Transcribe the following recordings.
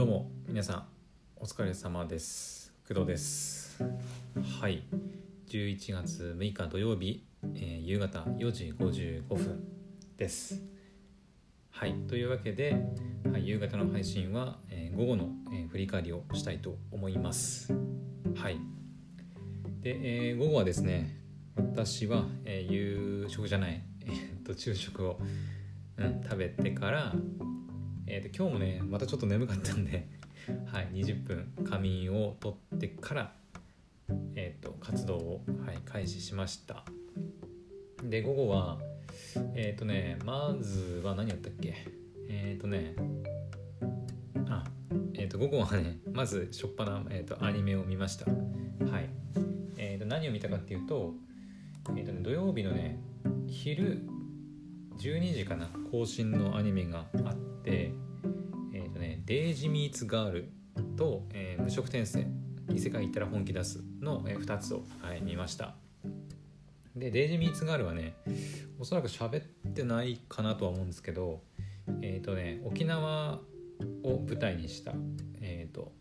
どうも皆さんお疲れ様です。工藤です。はい。11月6日土曜日、えー夕方4時55分です。はい。というわけで、はい、夕方の配信は、えー午後の、えー振り返りをしたいと思います。はい。で、え午後はですね私は、え夕食じゃない、えっと昼食を、うん、食べてからえー、と今日もねまたちょっと眠かったんで、はい、20分仮眠を取ってから、えー、と活動を、はい、開始しました。で午後はえっ、とねまずは何やったっけ？えっ、とねあえっ、と午後はねまずしょっぱな、えー、とアニメを見ました。はい。えー、と何を見たかっていうと,、えーとね、土曜日のね昼12時かな更新のアニメがあってえっ、とね「デイジ・ミーツ・ガール」と、えー無職転生異世界行ったら本気出す」の、え2つを、はい、見ました。で「デイジ・ミーツ・ガール」はねおそらく喋ってないかなとは思うんですけどえっ、とね沖縄を舞台にした、えー、と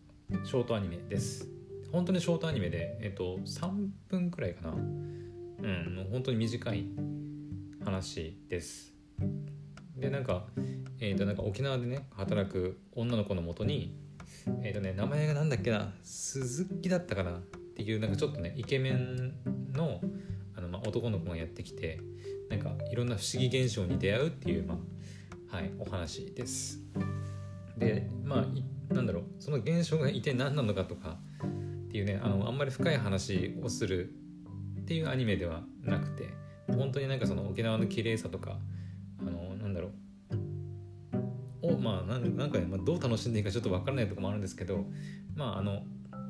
ショートアニメです。本当にショートアニメで、えー、と3分くらいかな。うんもう本当に短い話です。でなんか,、えー、となんか沖縄でね働く女の子のもとにえっ、とね名前がなんだっけな鈴木だったかなっていうなんかちょっとねイケメンのあの、まあ、男の子がやってきてなんかいろんな不思議現象に出会うっていう、まあはい、お話です。でまあいなんだろうその現象が一体何なのかとかっていうねあのあんまり深い話をするっていうアニメではなくて本当になんかその沖縄の綺麗さとかまあなんか、まあ、どう楽しんでいいかちょっと分からないところもあるんですけどまああの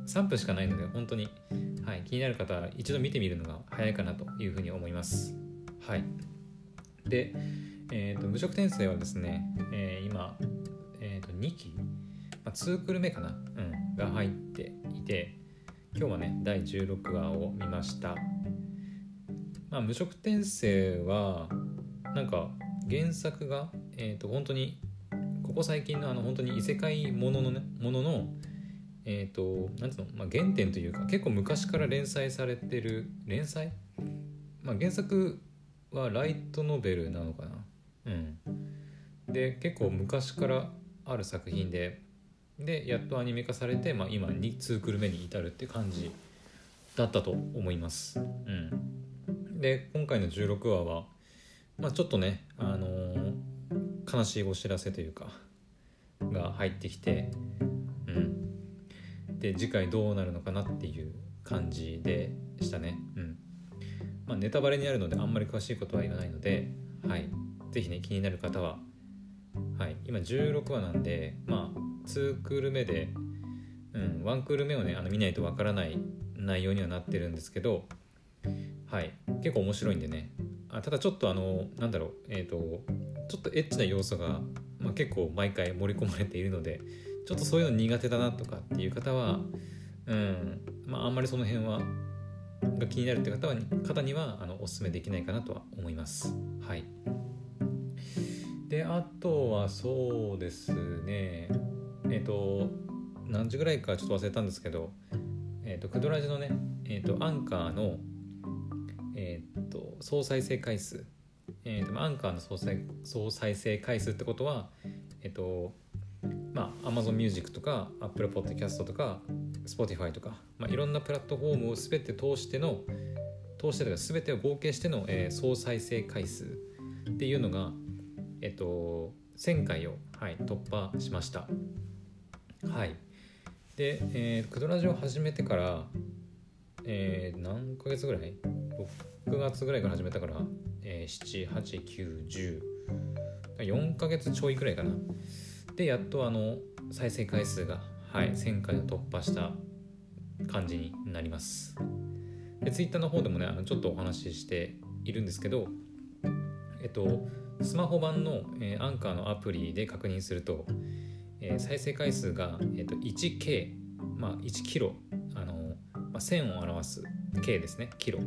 3分しかないので本当に、はい、気になる方は一度見てみるのが早いかなというふうに思います。はい。で、えー、と無職転生はですね、えー今、えー、と2期、まあ、2クル目かな、うん、が入っていて今日はね第16話を見ました。まあ無職転生はなんか原作が、えー、と本当にここ最近のあの本当に異世界もののねもののえっ、となんつうの、まあ、原点というか結構昔から連載されてる連載、まあ、原作はライトノベルなのかな。うん。で結構昔からある作品ででやっとアニメ化されて、まあ、今2クール目に至るって感じだったと思います。うん。で今回の16話はまあちょっとねあの悲しいお知らせというかが入ってきてうん。で次回どうなるのかなっていう感じでしたね。うん。まあネタバレになるのであんまり詳しいことは言わないのではい。是非ね気になる方ははい。今16話なんでまあ2クール目でうん1クール目をねあの見ないとわからない内容にはなってるんですけどはい。結構面白いんでね。あただちょっとあのなんだろうえっ、とちょっとエッチな要素が、まあ、結構毎回盛り込まれているのでちょっとそういうの苦手だなとかっていう方はうんまああんまりその辺はが気になるって方は方にはあのお勧めできないかなとは思います。はい。であとはそうですね。えっ、と何時ぐらいかちょっと忘れたんですけどえっ、とクドラジのねえっ、とアンカーのえっ、と総再生回数えーとまあアンカーの総再総再生回数ってことは、えっ、とまあ、Amazon Music とか Apple Podcast とか Spotify とか、まあ、いろんなプラットフォームを全て通しての通してとか全てを合計しての、えー総再生回数っていうのが、えっ、と1000回を、はい、突破しました。はい。で、えークドラジオ始めてから、えー何ヶ月ぐらい？6月ぐらいから始めたから、えー、78910 4ヶ月ちょいくらいかな。でやっとあの再生回数が、はい、1000回を突破した感じになります。で Twitter の方でもねあのちょっとお話ししているんですけどえっとスマホ版の、えーアンカーのアプリで確認すると、えー再生回数が、えっと 1K まあ1キロあの、まあ、1000を表す K ですねキロ。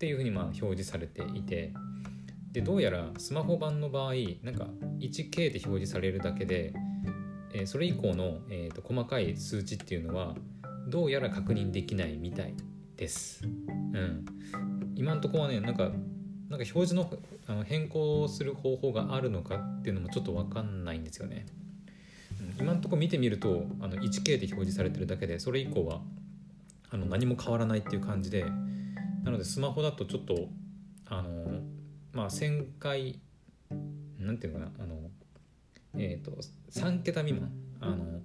っていうふうにまあ表示されていてでどうやらスマホ版の場合なんか 1K で表示されるだけでえー、それ以降の、えーと、細かい数値っていうのはどうやら確認できないみたいです。うん、今のとこはねなんかなんか表示のあの変更する方法があるのかっていうのもちょっと分かんないんですよね。うん、今のとこ見てみるとあの 1K で表示されてるだけでそれ以降はあの何も変わらないっていう感じでなのでスマホだとちょっとあのまあ1000回なんていうのかなあのえーと、3桁未満あの、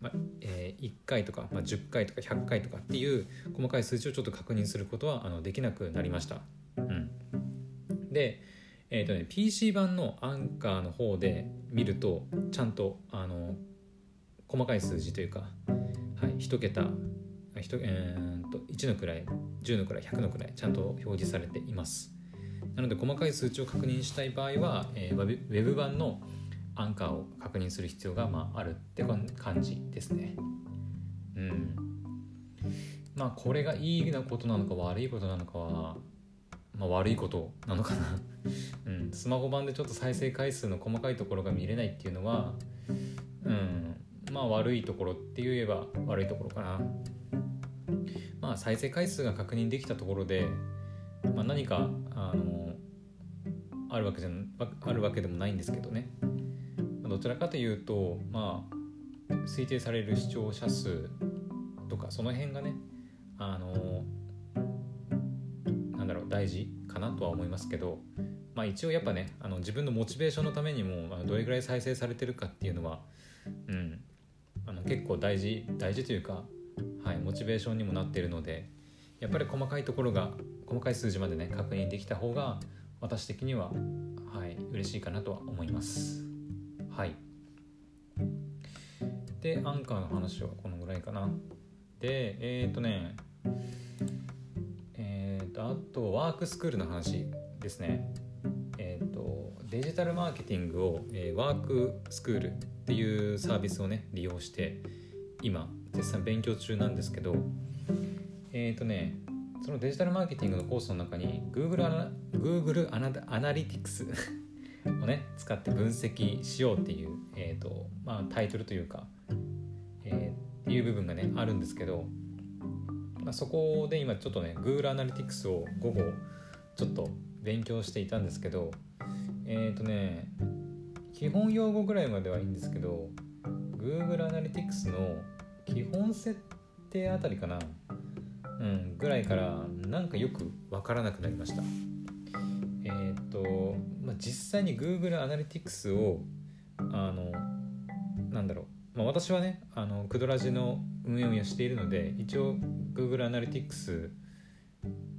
まえー、1回とか、まあ、10回とか100回とかっていう細かい数値をちょっと確認することはあのできなくなりました。うん、で、えーとね、PC 版のアンカーの方で見るとちゃんとあの細かい数字というか、はい、1桁1、えー、と1の位10の位100の位ちゃんと表示されています。なので細かい数値を確認したい場合は、えー、ウェブ版のアンカーを確認する必要が、まあ、あるって感じですね。うん。まあこれがいいなことなのか悪いことなのかは、まあ、悪いことなのかな、うん、スマホ版でちょっと再生回数の細かいところが見れないっていうのは、うん、まあ悪いところって言えば悪いところかな。まあ再生回数が確認できたところで、まあ、何かあのあるわけじゃあるわけでもないんですけどね。どちらかというとまあ推定される視聴者数とかその辺がねあのなんだろう大事かなとは思いますけど、まあ、一応やっぱねあの自分のモチベーションのためにもどれぐらい再生されてるかっていうのは、うん、あの結構大事大事というか、はい、モチベーションにもなっているのでやっぱり細かいところが細かい数字までね確認できた方が私的には、はい、嬉しいかなとは思います。はい。でアンカーの話はこのぐらいかな。でえっ、ー、とねえっ、ー、とあとワークスクールの話ですね。えっ、ー、とデジタルマーケティングを、え、ワークスクールっていうサービスをね利用して今絶賛勉強中なんですけどえっ、とねそのデジタルマーケティングのコースの中に Google アナ Google アナリティクスをね使って分析しようっていう、えーとまあ、タイトルというか、えー、っていう部分がねあるんですけど、まあ、そこで今ちょっとね Google アナリティクスを午後ちょっと勉強していたんですけどえっ、ー、とね基本用語ぐらいまではいいんですけど Google アナリティクスの基本設定あたりかなうんぐらいからなんかよくわからなくなりました。えっ、と、まあ、実際に Google アナリティクスをあのなんだろう、まあ、私はねあのクドラジの運営をしているので一応 Google アナリティクス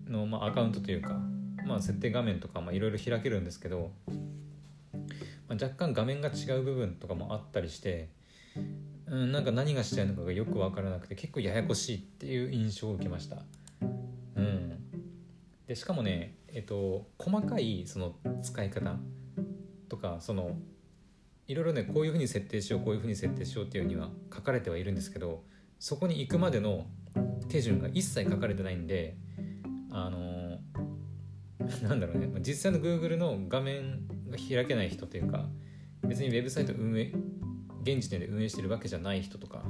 の、まあ、アカウントというか、まあ、設定画面とかいろいろ開けるんですけど、まあ、若干画面が違う部分とかもあったりして、うん、なんか何がしたいのかがよく分からなくて結構ややこしいっていう印象を受けました。うん、でしかもねえっと、細かいその使い方とかそのいろいろねこういうふうに設定しようこういうふうに設定しようっていうには書かれてはいるんですけどそこに行くまでの手順が一切書かれてないんであのなんだろうね実際の Google の画面が開けない人というか別にウェブサイト運営現時点で運営してるわけじゃない人とか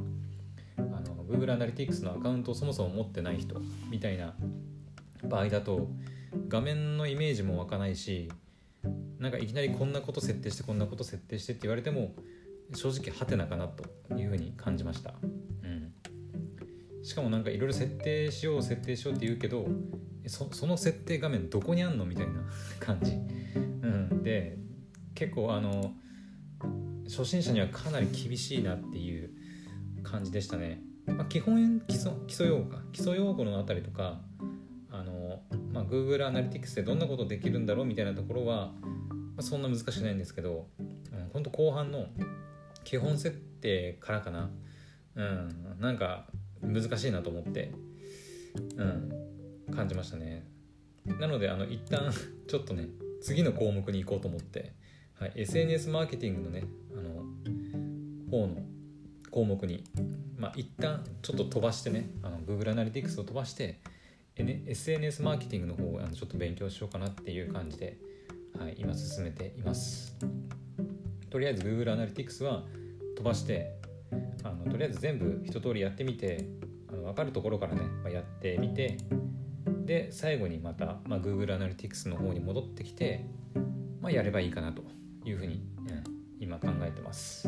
あの Google アナリティクスのアカウントをそもそも持ってない人みたいな場合だと画面のイメージも湧かないしなんかいきなりこんなこと設定してこんなこと設定してって言われても正直ハテナかなというふうに感じました、うん、しかもなんかいろいろ設定しよう設定しようって言うけどそその設定画面どこにあんのみたいな感じ、うん、で結構あの初心者にはかなり厳しいなっていう感じでしたね、まあ、基本基礎基礎用語か。基礎用語のあたりとかあのまあ、Google アナリティクスでどんなことできるんだろうみたいなところは、まあ、そんな難しくないんですけど、うん、ほんと後半の基本設定からかな、うん、なんか難しいなと思って、うん、感じましたね。なのであの一旦ちょっとね次の項目に行こうと思って、はい、SNS マーケティングのねあの方の項目にまあ一旦ちょっと飛ばしてねあの Google アナリティクスを飛ばして SNS マーケティングの方をあのちょっと勉強しようかなっていう感じで、はい、今進めています。とりあえず Google アナリティクスは飛ばしてあのとりあえず全部一通りやってみてあの分かるところからね、まあ、やってみてで最後にまた、まあ、Google アナリティクスの方に戻ってきて、まあ、やればいいかなと。いうふうに、うん、今考えてます。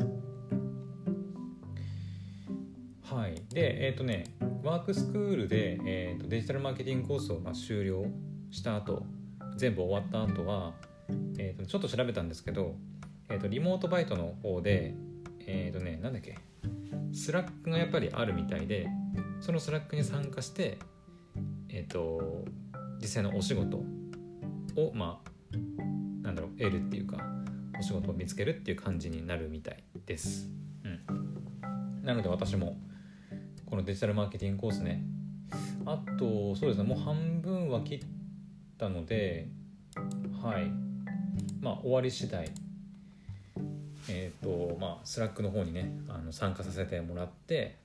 はい、でえっ、ー、とねワークスクールで、えーと、デジタルマーケティングコースをまあ終了した後全部終わった後は、えーと、ちょっと調べたんですけど、えーと、リモートバイトの方でえっ、ー、とねなんだっけ Slack がやっぱりあるみたいでその Slack に参加してえっ、ー、と実際のお仕事をまあなんだろう得るっていうかお仕事を見つけるっていう感じになるみたいです。うん、なので私もこのデジタルマーケティングコースね。あとそうですね。もう半分は切ったのではい。まあ終わり次第。えっ、ー、とまあ Slack の方にねあの参加させてもらって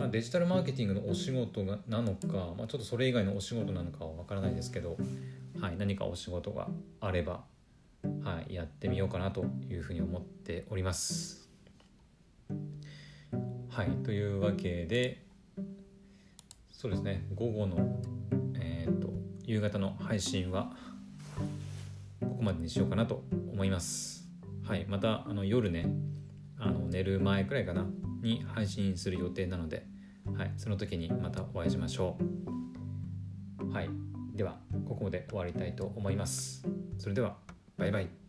まあ、デジタルマーケティングのお仕事がなのか、まあ、ちょっとそれ以外のお仕事なのかは分からないですけど、はい、何かお仕事があれば、はい、やってみようかなというふうに思っております。はいというわけでそうですね午後の、えーと、夕方の配信はここまでにしようかなと思います。はい、またあの夜ねあの寝る前くらいかなに配信する予定なので、はい、その時にまたお会いしましょう。はい、ではここまで終わりたいと思います。それではバイバイ。